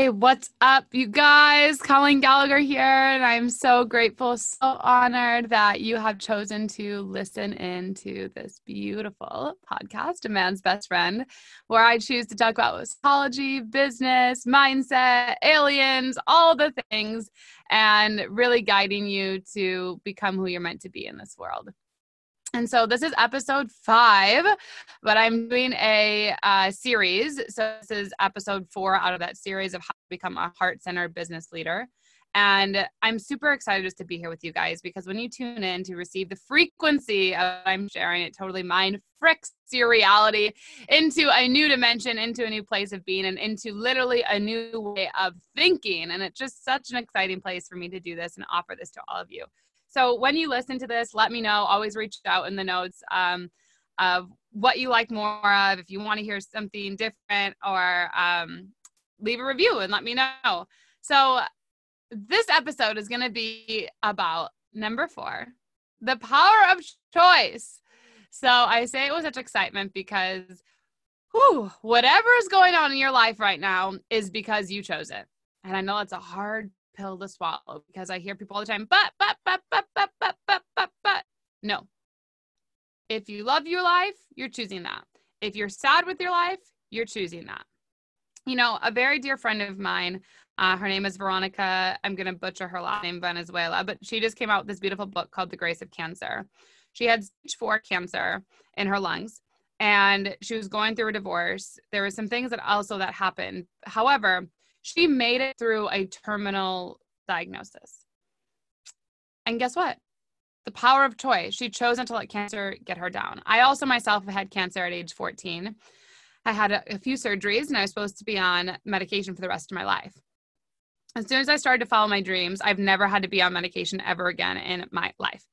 Hey, what's up, you guys? Colleen Gallagher here, and I'm so grateful, so honored that you have chosen to listen in to this beautiful podcast, A Man's Best Friend, where I choose to talk about psychology, business, mindset, aliens, all the things, and really guiding you to become who you're meant to be in this world. And so this is episode five, but I'm doing a uh, series. So this is episode four out of that series of how to become a heart centered business leader. And I'm super excited just to be here with you guys because when you tune in to receive the frequency of I'm sharing, it totally mind fricks your reality into a new dimension, into a new place of being, and into literally a new way of thinking. And it's just such an exciting place for me to do this and offer this to all of you. So when you listen to this, let me know. Always reach out in the notes um, of what you like more of. If you want to hear something different, or um, leave a review and let me know. So this episode is going to be about number four, the power of choice. So I say it with such excitement because whew, whatever is going on in your life right now is because you chose it. And I know it's a hard pill to swallow because I hear people all the time, but, but, but, but, but, but, but, but, but. No. If you love your life, you're choosing that. If you're sad with your life, you're choosing that. You know, a very dear friend of mine, uh, her name is Veronica. I'm going to butcher her last name, Venezuela, but she just came out with this beautiful book called The Grace of Cancer. She had stage four cancer in her lungs and she was going through a divorce. There were some things that also that happened. However, she made it through a terminal diagnosis. And guess what? The power of choice. She chose not to let cancer get her down. I also myself had cancer at age 14. I had a, a few surgeries and I was supposed to be on medication for the rest of my life. As soon as I started to follow my dreams, I've never had to be on medication ever again in my life.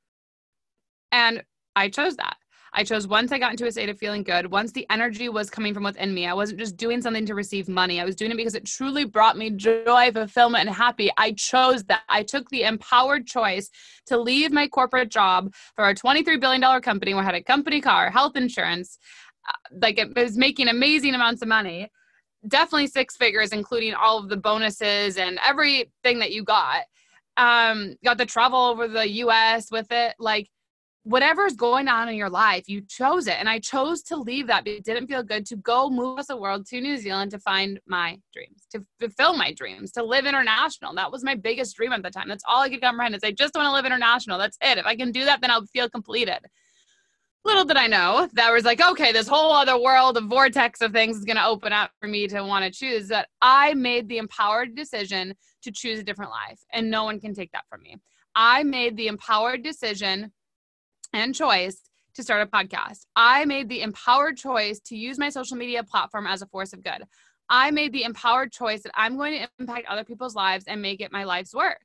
And I chose that. I chose once I got into a state of feeling good, once the energy was coming from within me. I wasn't just doing something to receive money. I was doing it because it truly brought me joy, fulfillment, and happy. I chose that. I took the empowered choice to leave my corporate job for a $23 billion company where I had a company car, health insurance, uh, like it was making amazing amounts of money. Definitely six figures, including all of the bonuses and everything that you got. Um, got to travel over the US with it. Like whatever's going on in your life, you chose it. And I chose to leave that because it didn't feel good to go move across the world to New Zealand to find my dreams, to fulfill my dreams, to live international. That was my biggest dream at the time. That's all I could comprehend is I just want to live international. That's it. If I can do that, then I'll feel completed. Little did I know that was like, okay, this whole other world of vortex of things is going to open up for me to want to choose. That I made the empowered decision to choose a different life, and no one can take that from me. I made the empowered decision and choice to start a podcast. I made the empowered choice to use my social media platform as a force of good. I made the empowered choice that I'm going to impact other people's lives and make it my life's work.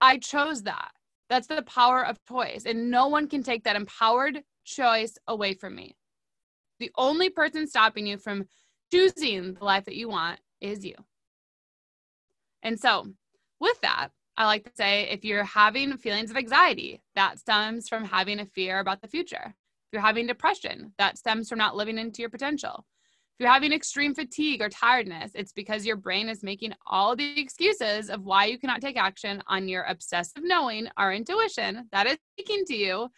I chose that. That's the power of choice. And no one can take that empowered choice away from me. The only person stopping you from choosing the life that you want is you. And so, with that, I like to say if you're having feelings of anxiety, that stems from having a fear about the future. If you're having depression, that stems from not living into your potential. If you're having extreme fatigue or tiredness, it's because your brain is making all the excuses of why you cannot take action on your obsessive knowing or intuition that is speaking to you,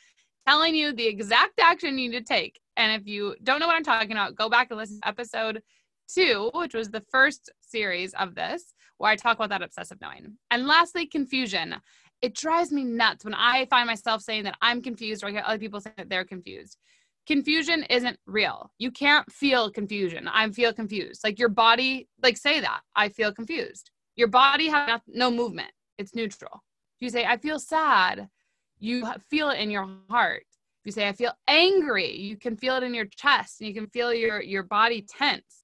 telling you the exact action you need to take. And if you don't know what I'm talking about, go back and listen to episode two, which was the first series of this, where I talk about that obsessive knowing. And lastly, confusion. It drives me nuts when I find myself saying that I'm confused or I hear other people saying that they're confused. Confusion isn't real. You can't feel confusion. I feel confused. Like your body, like say that I feel confused. Your body has no movement. It's neutral. You say I feel sad, you feel it in your heart. You say I feel angry, you can feel it in your chest and you can feel your your body tense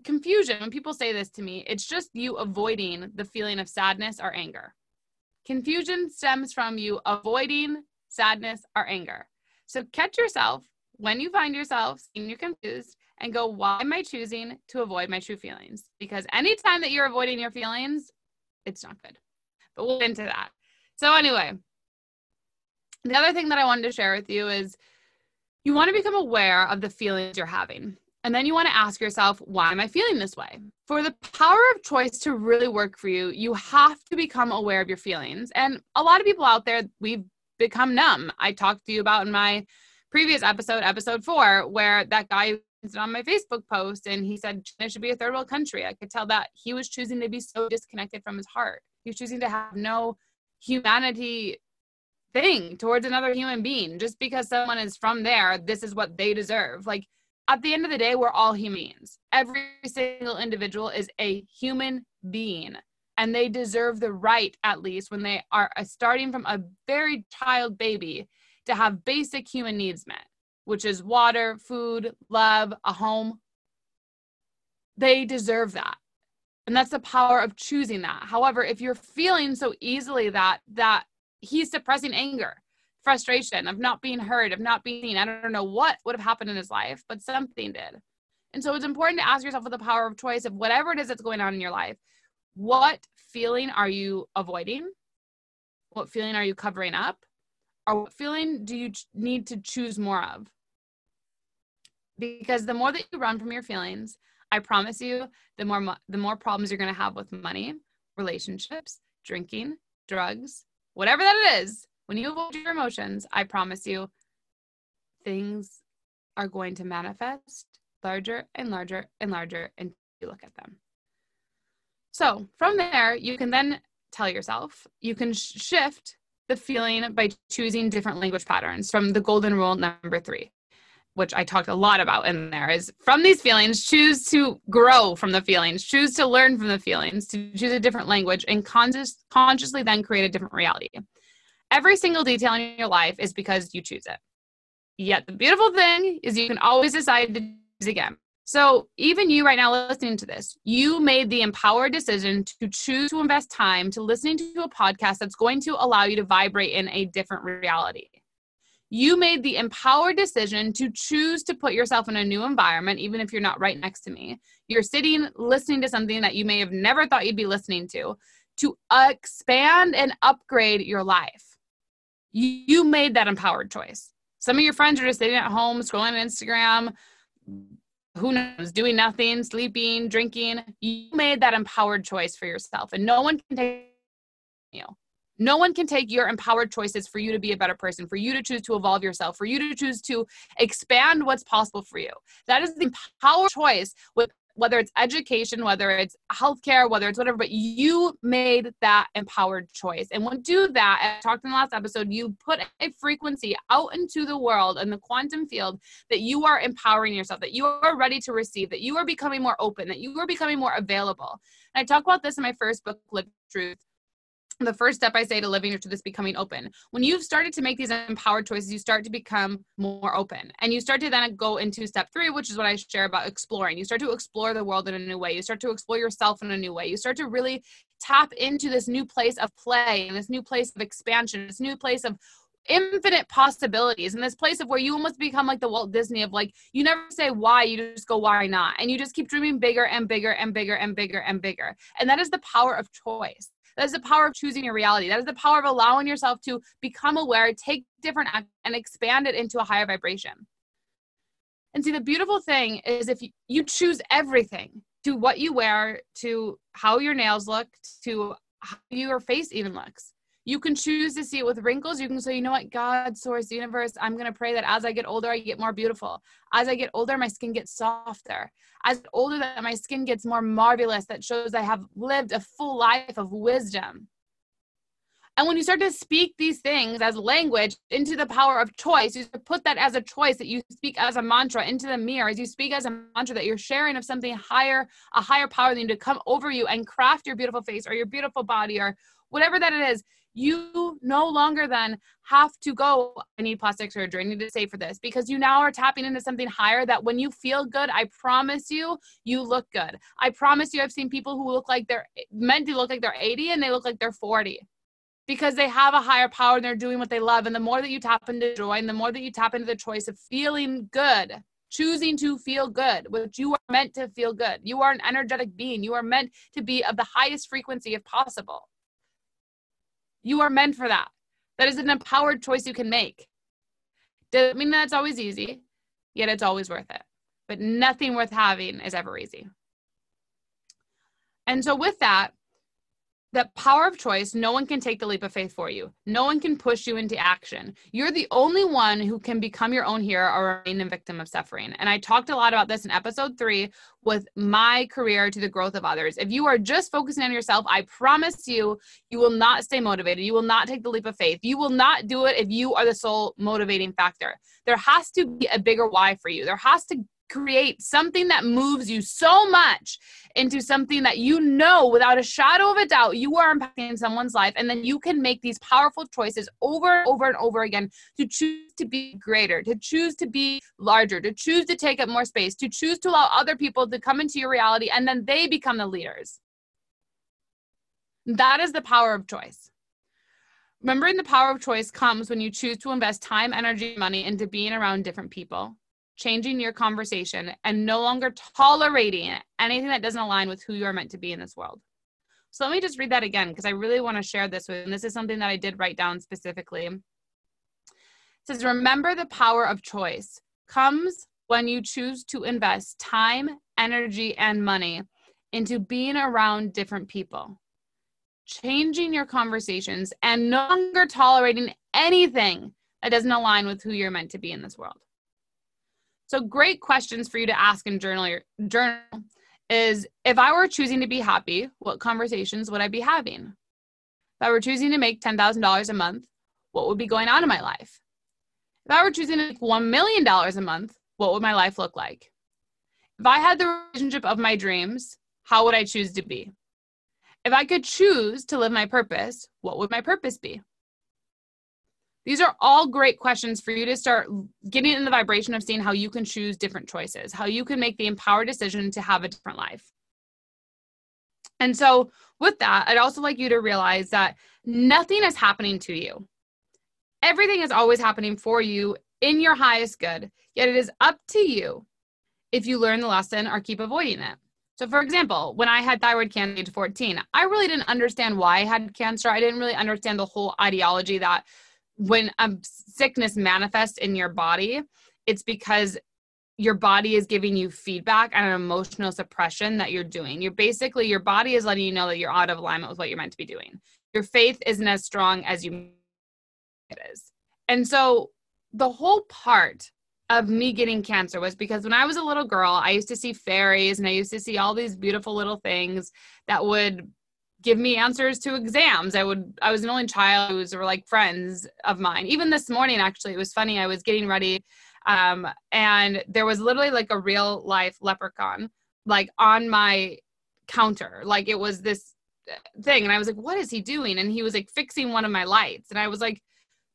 confusion. When people say this to me it's just you avoiding the feeling of sadness or anger. Confusion stems from you avoiding sadness or anger. So catch yourself when you find yourself and you're confused and go why am i choosing to avoid my true feelings? Because anytime that you're avoiding your feelings it's not good. But we'll get into that. So anyway the other thing that i wanted to share with you is you want to become aware of the feelings you're having And then you want to ask yourself, why am I feeling this way? For the power of choice to really work for you, you have to become aware of your feelings. And a lot of people out there, we've become numb. I talked to you about in my previous episode, episode four, where that guy on my Facebook post and he said China should be a third world country. I could tell that he was choosing to be so disconnected from his heart. He was choosing to have no humanity thing towards another human being. Just because someone is from there, this is what they deserve. Like at the end of the day, we're all humans. Every single individual is a human being. And they deserve the right, at least when they are starting from a very child baby, to have basic human needs met which is water, food, love, a home. They deserve that. And that's the power of choosing that. However, if you're feeling so easily that that he's suppressing anger, frustration of not being heard, of not being, I don't know what would have happened in his life, but something did. And so it's important to ask yourself with the power of choice of whatever it is that's going on in your life, what feeling are you avoiding? What feeling are you covering up? Or what feeling do you need to choose more of? because the more that you run from your feelings i promise you the more the more problems you're going to have with money relationships drinking drugs whatever that it is when you avoid your emotions i promise you things are going to manifest larger and larger and larger until you look at them so from there you can then tell yourself you can shift the feeling by choosing different language patterns from the golden rule number three which I talked a lot about in there, is from these feelings, choose to grow from the feelings, choose to learn from the feelings, to choose a different language, and conscious, consciously then create a different reality. Every single detail in your life is because you choose it. Yet the beautiful thing is you can always decide to choose again. So even you right now listening to this, you made the empowered decision to choose to invest time to listening to a podcast that's going to allow you to vibrate in a different reality. You made the empowered decision to choose to put yourself in a new environment, even if you're not right next to me. You're sitting listening to something that you may have never thought you'd be listening to, to expand and upgrade your life. You made that empowered choice. Some of your friends are just sitting at home, scrolling on Instagram, who knows, doing nothing, sleeping, drinking. You made that empowered choice for yourself, and no one can take you. No one can take your empowered choices for you to be a better person, for you to choose to evolve yourself, for you to choose to expand what's possible for you. That is the power choice with whether it's education, whether it's healthcare, whether it's whatever, but you made that empowered choice. And when do that, I talked in the last episode, you put a frequency out into the world in the quantum field that you are empowering yourself, that you are ready to receive, that you are becoming more open, that you are becoming more available. And I talk about this in my first book, Live Truth the first step I say to living to this becoming open. When you've started to make these empowered choices, you start to become more open. And you start to then go into step three, which is what I share about exploring. You start to explore the world in a new way. You start to explore yourself in a new way. You start to really tap into this new place of play and this new place of expansion, this new place of infinite possibilities and this place of where you almost become like the Walt Disney of like you never say why you just go why not and you just keep dreaming bigger and bigger and bigger and bigger and bigger and that is the power of choice that is the power of choosing your reality. That is the power of allowing yourself to become aware, take different and expand it into a higher vibration. And see, the beautiful thing is if you, you choose everything to what you wear, to how your nails look, to how your face even looks. You can choose to see it with wrinkles. You can say, you know what, God, source, universe, I'm going to pray that as I get older, I get more beautiful. As I get older, my skin gets softer. As older, that my skin gets more marvelous. That shows I have lived a full life of wisdom. And when you start to speak these things as language into the power of choice, you put that as a choice that you speak as a mantra into the mirror, as you speak as a mantra that you're sharing of something higher, a higher power than you to come over you and craft your beautiful face or your beautiful body or whatever that it is you no longer then have to go i need plastic surgery i need to save for this because you now are tapping into something higher that when you feel good i promise you you look good i promise you i've seen people who look like they're meant to look like they're 80 and they look like they're 40 because they have a higher power and they're doing what they love and the more that you tap into joy and the more that you tap into the choice of feeling good choosing to feel good, which you are meant to feel good. You are an energetic being. You are meant to be of the highest frequency if possible. You are meant for that. That is an empowered choice you can make. Doesn't mean that it's always easy, yet it's always worth it. but nothing worth having is ever easy. And so, with that, that power of choice, no one can take the leap of faith for you. No one can push you into action. You're the only one who can become your own hero or remain a victim of suffering. And I talked a lot about this in episode three with my career to the growth of others. If you are just focusing on yourself, I promise you, you will not stay motivated. You will not take the leap of faith. You will not do it if you are the sole motivating factor. There has to be a bigger why for you. There has to create something that moves you so much into something that you know without a shadow of a doubt you are impacting someone's life. And then you can make these powerful choices over and over and over again to choose to be greater to choose to be larger to choose to take up more space to choose to allow other people to come into your reality and then they become the leaders. That is the power of choice. Remembering the power of choice comes when you choose to invest time energy money into being around different people changing your conversation, and no longer tolerating anything that doesn't align with who you are meant to be in this world. So let me just read that again because I really want to share this with, and this is something that I did write down specifically. It says, Remember the power of choice comes when you choose to invest time, energy, and money into being around different people, changing your conversations, and no longer tolerating anything that doesn't align with who you're meant to be in this world. So great questions for you to ask in journal journal is if I were choosing to be happy, what conversations would I be having? If I were choosing to make $10,000 a month, what would be going on in my life? If I were choosing to make $1 million a month, what would my life look like? If I had the relationship of my dreams, how would I choose to be? If I could choose to live my purpose, what would my purpose be? These are all great questions for you to start getting in the vibration of seeing how you can choose different choices, how you can make the empowered decision to have a different life. And so, with that, I'd also like you to realize that nothing is happening to you. Everything is always happening for you in your highest good, yet it is up to you if you learn the lesson or keep avoiding it. So, for example, when I had thyroid cancer at 14, I really didn't understand why I had cancer. I didn't really understand the whole ideology that when a sickness manifests in your body, it's because your body is giving you feedback and an emotional suppression that you're doing. You're basically, your body is letting you know that you're out of alignment with what you're meant to be doing. Your faith isn't as strong as you it is. And so the whole part of me getting cancer was because when I was a little girl, I used to see fairies and I used to see all these beautiful little things that would give me answers to exams. I would I was an only child who were like friends of mine. Even this morning actually it was funny. I was getting ready um and there was literally like a real life leprechaun like on my counter. Like it was this thing and I was like what is he doing? And he was like fixing one of my lights and I was like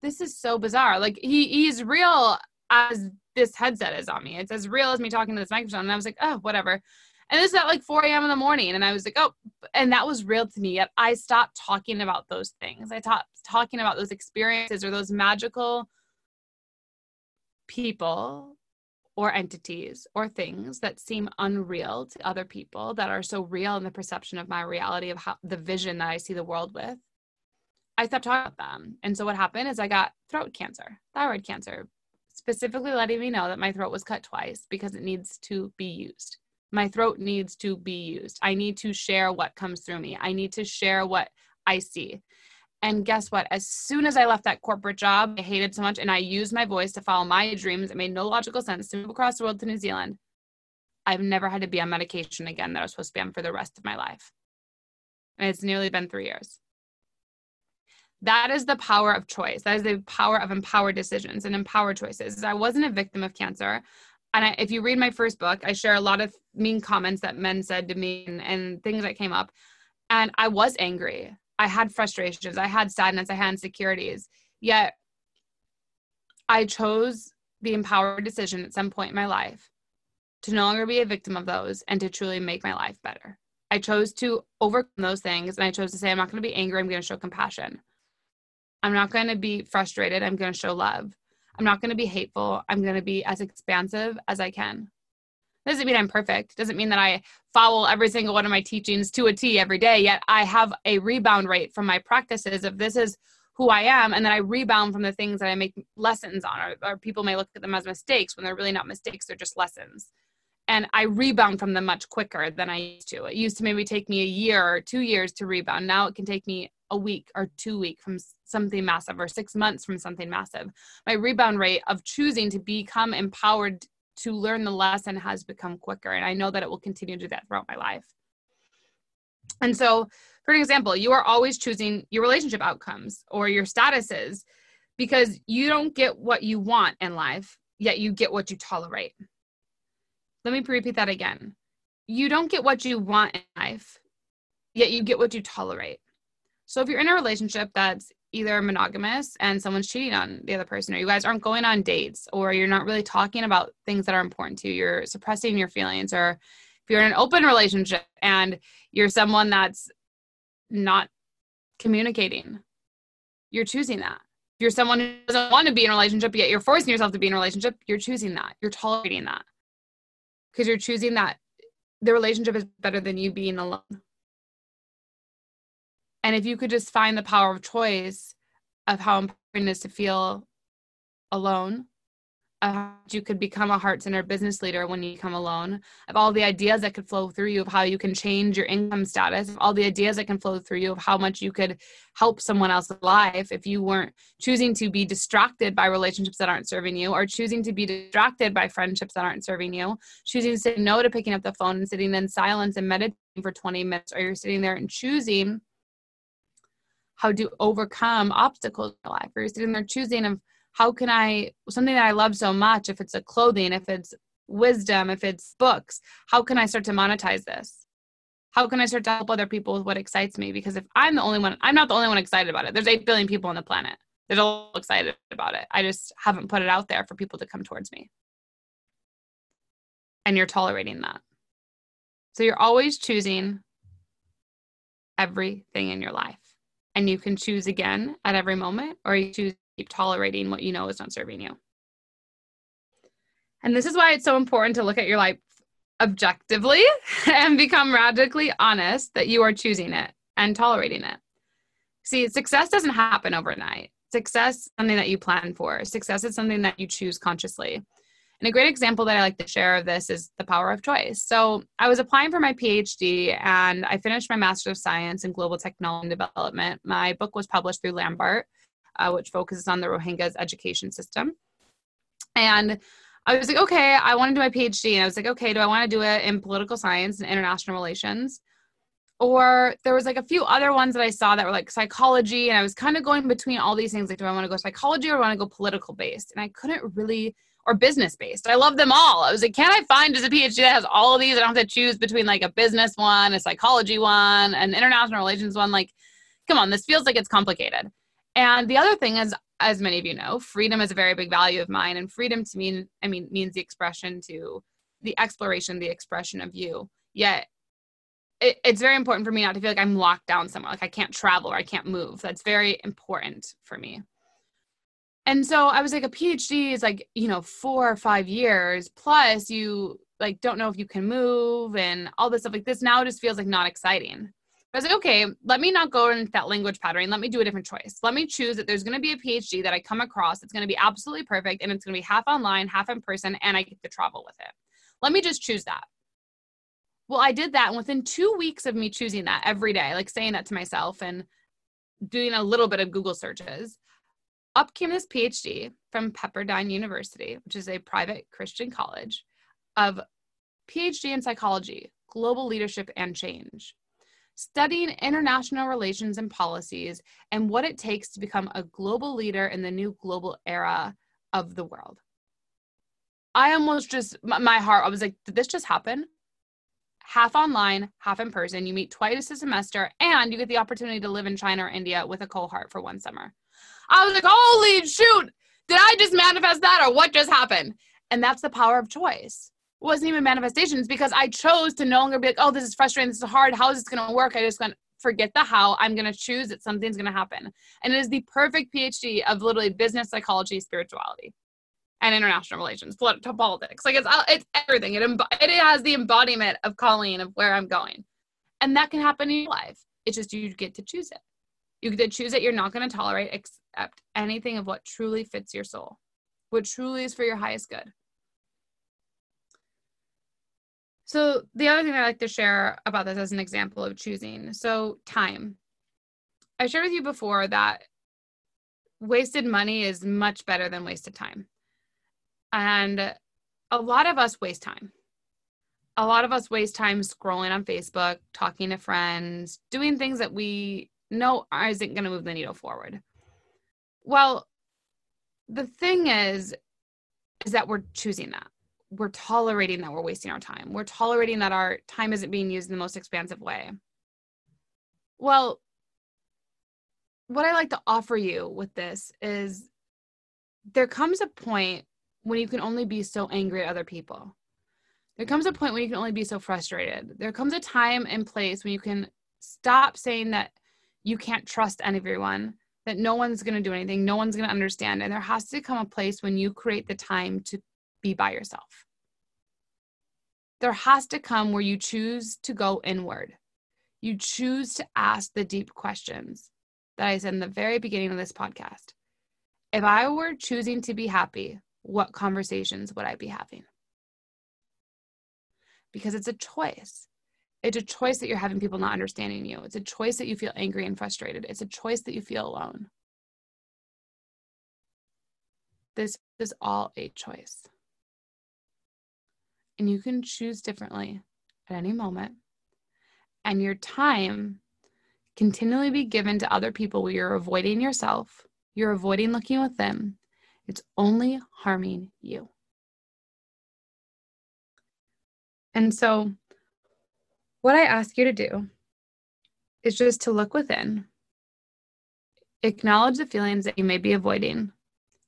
this is so bizarre. Like he he's real as this headset is on me. It's as real as me talking to this microphone. And I was like, oh, whatever. And this is at like 4 a.m. in the morning. And I was like, oh, and that was real to me. Yet I stopped talking about those things. I stopped talking about those experiences or those magical people or entities or things that seem unreal to other people that are so real in the perception of my reality of how the vision that I see the world with. I stopped talking about them. And so what happened is I got throat cancer, thyroid cancer, specifically letting me know that my throat was cut twice because it needs to be used my throat needs to be used. I need to share what comes through me. I need to share what I see. And guess what? As soon as I left that corporate job, I hated so much, and I used my voice to follow my dreams. It made no logical sense to move across the world to New Zealand. I've never had to be on medication again that I was supposed to be on for the rest of my life. And it's nearly been three years. That is the power of choice. That is the power of empowered decisions and empowered choices. I wasn't a victim of cancer and I, if you read my first book, I share a lot of mean comments that men said to me and, and things that came up. And I was angry. I had frustrations. I had sadness. I had insecurities. Yet I chose the empowered decision at some point in my life to no longer be a victim of those and to truly make my life better. I chose to overcome those things and I chose to say, I'm not going to be angry. I'm going to show compassion. I'm not going to be frustrated. I'm going to show love. I'm not going to be hateful. I'm going to be as expansive as I can. Doesn't mean I'm perfect. Doesn't mean that I follow every single one of my teachings to a T every day. Yet I have a rebound rate from my practices of this is who I am. And then I rebound from the things that I make lessons on, or, or people may look at them as mistakes when they're really not mistakes, they're just lessons. and I rebound from them much quicker than I used to. It used to maybe take me a year or two years to rebound. Now it can take me a week or two week from something massive or six months from something massive. My rebound rate of choosing to become empowered to learn the lesson has become quicker. And I know that it will continue to do that throughout my life. And so, for an example, you are always choosing your relationship outcomes or your statuses because you don't get what you want in life, yet you get what you tolerate. Let me repeat that again. You don't get what you want in life, yet you get what you tolerate. So if you're in a relationship that's either monogamous and someone's cheating on the other person, or you guys aren't going on dates, or you're not really talking about things that are important to you, you're suppressing your feelings, or if you're in an open relationship and you're someone that's not communicating, you're choosing that. If you're someone who doesn't want to be in a relationship, yet you're forcing yourself to be in a relationship, you're choosing that. You're tolerating that because you're choosing that the relationship is better than you being alone. And if you could just find the power of choice of how important it is to feel alone, you could become a heart centered business leader when you come alone, of all the ideas that could flow through you of how you can change your income status, of all the ideas that can flow through you of how much you could help someone else's life if you weren't choosing to be distracted by relationships that aren't serving you, or choosing to be distracted by friendships that aren't serving you, choosing to say no to picking up the phone and sitting in silence and meditating for 20 minutes, or you're sitting there and choosing how to overcome obstacles in life, or you're sitting there choosing of how can I something that I love so much, if it's a clothing, if it's wisdom, if it's books, how can I start to monetize this? How can I start to help other people with what excites me? Because if I'm the only one, I'm not the only one excited about it. There's 8 billion people on the planet. They're all excited about it. I just haven't put it out there for people to come towards me. And you're tolerating that. So you're always choosing everything in your life. And you can choose again at every moment, or you choose keep tolerating what you know is not serving you. And this is why it's so important to look at your life objectively and become radically honest that you are choosing it and tolerating it. See, success doesn't happen overnight. Success is something that you plan for. Success is something that you choose consciously. And a great example that I like to share of this is the power of choice. So I was applying for my PhD and I finished my Master of Science in Global Technology Development. My book was published through Lambert uh, which focuses on the Rohingyas education system. And I was like, okay, I want to do my PhD. And I was like, okay, do I want to do it in political science and international relations? Or there was like a few other ones that I saw that were like psychology. And I was kind of going between all these things. Like, do I want to go psychology or want to go political based? And I couldn't really, or business based. I love them all. I was like, can I find just a PhD that has all of these? I don't have to choose between like a business one, a psychology one, an international relations one. Like, come on, this feels like it's complicated. And the other thing is, as many of you know, freedom is a very big value of mine. And freedom to me, I mean, means the expression to the exploration, the expression of you. Yet it, it's very important for me not to feel like I'm locked down somewhere, like I can't travel or I can't move. That's very important for me. And so I was like, a PhD is like, you know, four or five years plus you like don't know if you can move and all this stuff like this now just feels like not exciting. I was like, okay, let me not go into that language pattern. Let me do a different choice. Let me choose that there's going to be a PhD that I come across that's going to be absolutely perfect and it's going to be half online, half in person, and I get to travel with it. Let me just choose that. Well, I did that. And within two weeks of me choosing that every day, like saying that to myself and doing a little bit of Google searches, up came this PhD from Pepperdine University, which is a private Christian college, of PhD in psychology, global leadership and change studying international relations and policies and what it takes to become a global leader in the new global era of the world. I almost just, my heart, I was like, did this just happen? Half online, half in person. You meet twice a semester, and you get the opportunity to live in China or India with a cohort for one summer. I was like, holy shoot, did I just manifest that or what just happened? And that's the power of choice It wasn't even manifestations because I chose to no longer be like, oh, this is frustrating, this is hard, how is this going to work? I just went, forget the how, I'm going to choose that something's going to happen. And it is the perfect PhD of literally business psychology, spirituality, and international relations, politics. Like it's uh, it's everything. It it has the embodiment of Colleen of where I'm going, and that can happen in your life. It's just you get to choose it. You get to choose it. You're not going to tolerate accept anything of what truly fits your soul, what truly is for your highest good. So, the other thing I like to share about this as an example of choosing so, time. I shared with you before that wasted money is much better than wasted time. And a lot of us waste time. A lot of us waste time scrolling on Facebook, talking to friends, doing things that we know isn't going to move the needle forward. Well, the thing is, is that we're choosing that. We're tolerating that we're wasting our time. We're tolerating that our time isn't being used in the most expansive way. Well, what I like to offer you with this is there comes a point when you can only be so angry at other people. There comes a point when you can only be so frustrated. There comes a time and place when you can stop saying that you can't trust everyone, that no one's going to do anything, no one's going to understand. And there has to come a place when you create the time to be by yourself. There has to come where you choose to go inward. You choose to ask the deep questions that I said in the very beginning of this podcast. If I were choosing to be happy, what conversations would I be having? Because it's a choice. It's a choice that you're having people not understanding you. It's a choice that you feel angry and frustrated. It's a choice that you feel alone. This is all a choice. And you can choose differently at any moment. And your time continually be given to other people where you're avoiding yourself, you're avoiding looking with them, it's only harming you. And so, what I ask you to do is just to look within, acknowledge the feelings that you may be avoiding,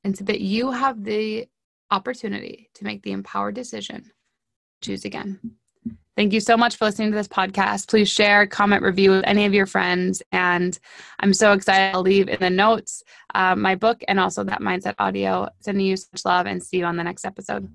and so that you have the opportunity to make the empowered decision choose again. Thank you so much for listening to this podcast. Please share, comment, review with any of your friends. And I'm so excited. I'll leave in the notes uh, my book and also that mindset audio. Sending you such love and see you on the next episode.